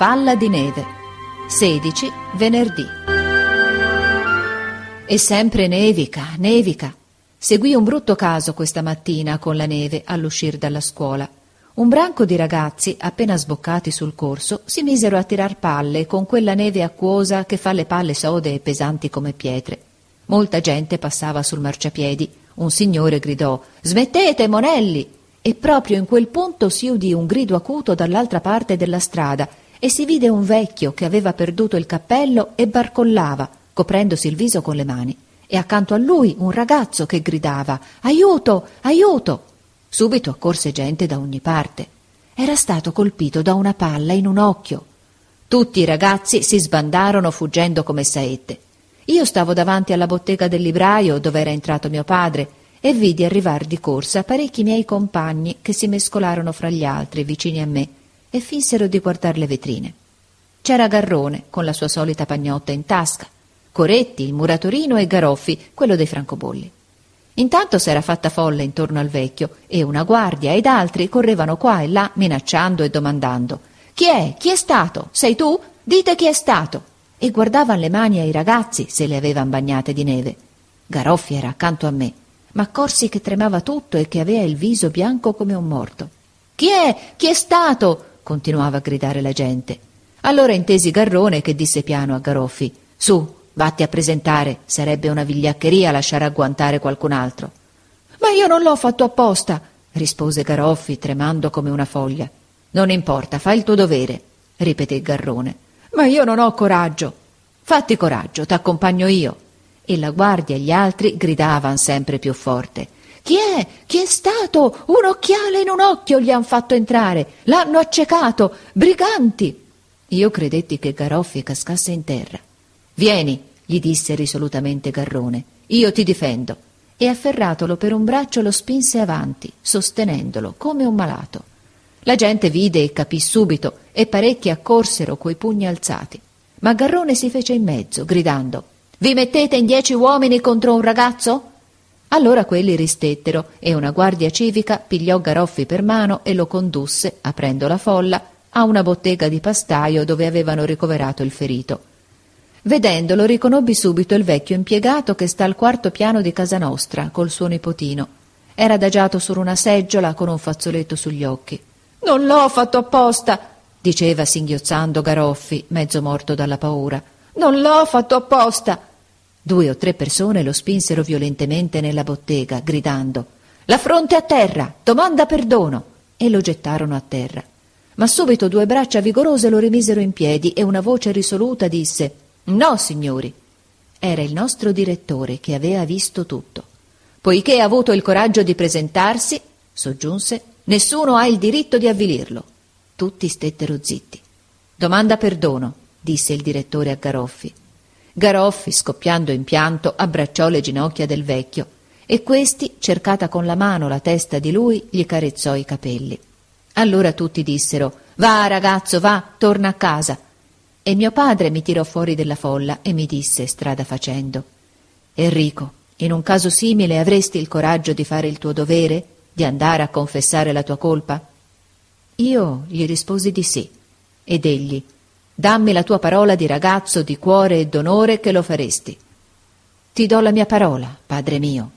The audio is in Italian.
Palla di neve. 16 venerdì. E sempre nevica, nevica. Seguì un brutto caso questa mattina con la neve all'uscir dalla scuola. Un branco di ragazzi, appena sboccati sul corso, si misero a tirar palle con quella neve acquosa che fa le palle sode e pesanti come pietre. Molta gente passava sul marciapiedi. Un signore gridò Smettete, monelli! E proprio in quel punto si udì un grido acuto dall'altra parte della strada e si vide un vecchio che aveva perduto il cappello e barcollava, coprendosi il viso con le mani, e accanto a lui un ragazzo che gridava Aiuto, aiuto! Subito accorse gente da ogni parte. Era stato colpito da una palla in un occhio. Tutti i ragazzi si sbandarono fuggendo come saette. Io stavo davanti alla bottega del libraio dove era entrato mio padre e vidi arrivar di corsa parecchi miei compagni che si mescolarono fra gli altri vicini a me e finsero di guardar le vetrine. C'era Garrone con la sua solita pagnotta in tasca, Coretti, il muratorino e Garoffi, quello dei francobolli. Intanto s'era fatta folla intorno al vecchio e una guardia ed altri correvano qua e là minacciando e domandando Chi è? Chi è stato? Sei tu? Dite chi è stato e guardava le mani ai ragazzi se le avevan bagnate di neve. Garoffi era accanto a me, ma accorsi che tremava tutto e che aveva il viso bianco come un morto. Chi è? Chi è stato? Continuava a gridare la gente. Allora intesi Garrone che disse piano a Garoffi Su, vatti a presentare, sarebbe una vigliaccheria lasciare agguantare qualcun altro. Ma io non l'ho fatto apposta, rispose Garoffi tremando come una foglia. Non importa, fai il tuo dovere, ripeté Garrone. Ma io non ho coraggio. Fatti coraggio, t'accompagno io. E la guardia e gli altri gridavan sempre più forte. Chi è? Chi è stato? Un occhiale in un occhio gli han fatto entrare. L'hanno accecato. Briganti. Io credetti che Garoffi cascasse in terra. Vieni, gli disse risolutamente Garrone. Io ti difendo. E afferratolo per un braccio lo spinse avanti, sostenendolo come un malato. La gente vide e capì subito e parecchi accorsero coi pugni alzati. Ma Garrone si fece in mezzo, gridando Vi mettete in dieci uomini contro un ragazzo? Allora quelli ristettero e una guardia civica pigliò Garoffi per mano e lo condusse, aprendo la folla, a una bottega di pastaio dove avevano ricoverato il ferito. Vedendolo riconobbi subito il vecchio impiegato che sta al quarto piano di casa nostra col suo nipotino. Era adagiato su una seggiola con un fazzoletto sugli occhi. Non l'ho fatto apposta, diceva singhiozzando Garoffi, mezzo morto dalla paura. Non l'ho fatto apposta. Due o tre persone lo spinsero violentemente nella bottega, gridando La fronte a terra, domanda perdono, e lo gettarono a terra. Ma subito due braccia vigorose lo rimisero in piedi e una voce risoluta disse No, signori. Era il nostro direttore che aveva visto tutto. Poiché ha avuto il coraggio di presentarsi, soggiunse, Nessuno ha il diritto di avvilirlo. Tutti stettero zitti. Domanda perdono, disse il direttore a Garoffi. Garoffi, scoppiando in pianto, abbracciò le ginocchia del vecchio e questi, cercata con la mano la testa di lui, gli carezzò i capelli. Allora tutti dissero Va, ragazzo, va, torna a casa. E mio padre mi tirò fuori della folla e mi disse, strada facendo Enrico, in un caso simile avresti il coraggio di fare il tuo dovere? di andare a confessare la tua colpa? Io gli risposi di sì. Ed egli, dammi la tua parola di ragazzo, di cuore e d'onore che lo faresti. Ti do la mia parola, padre mio,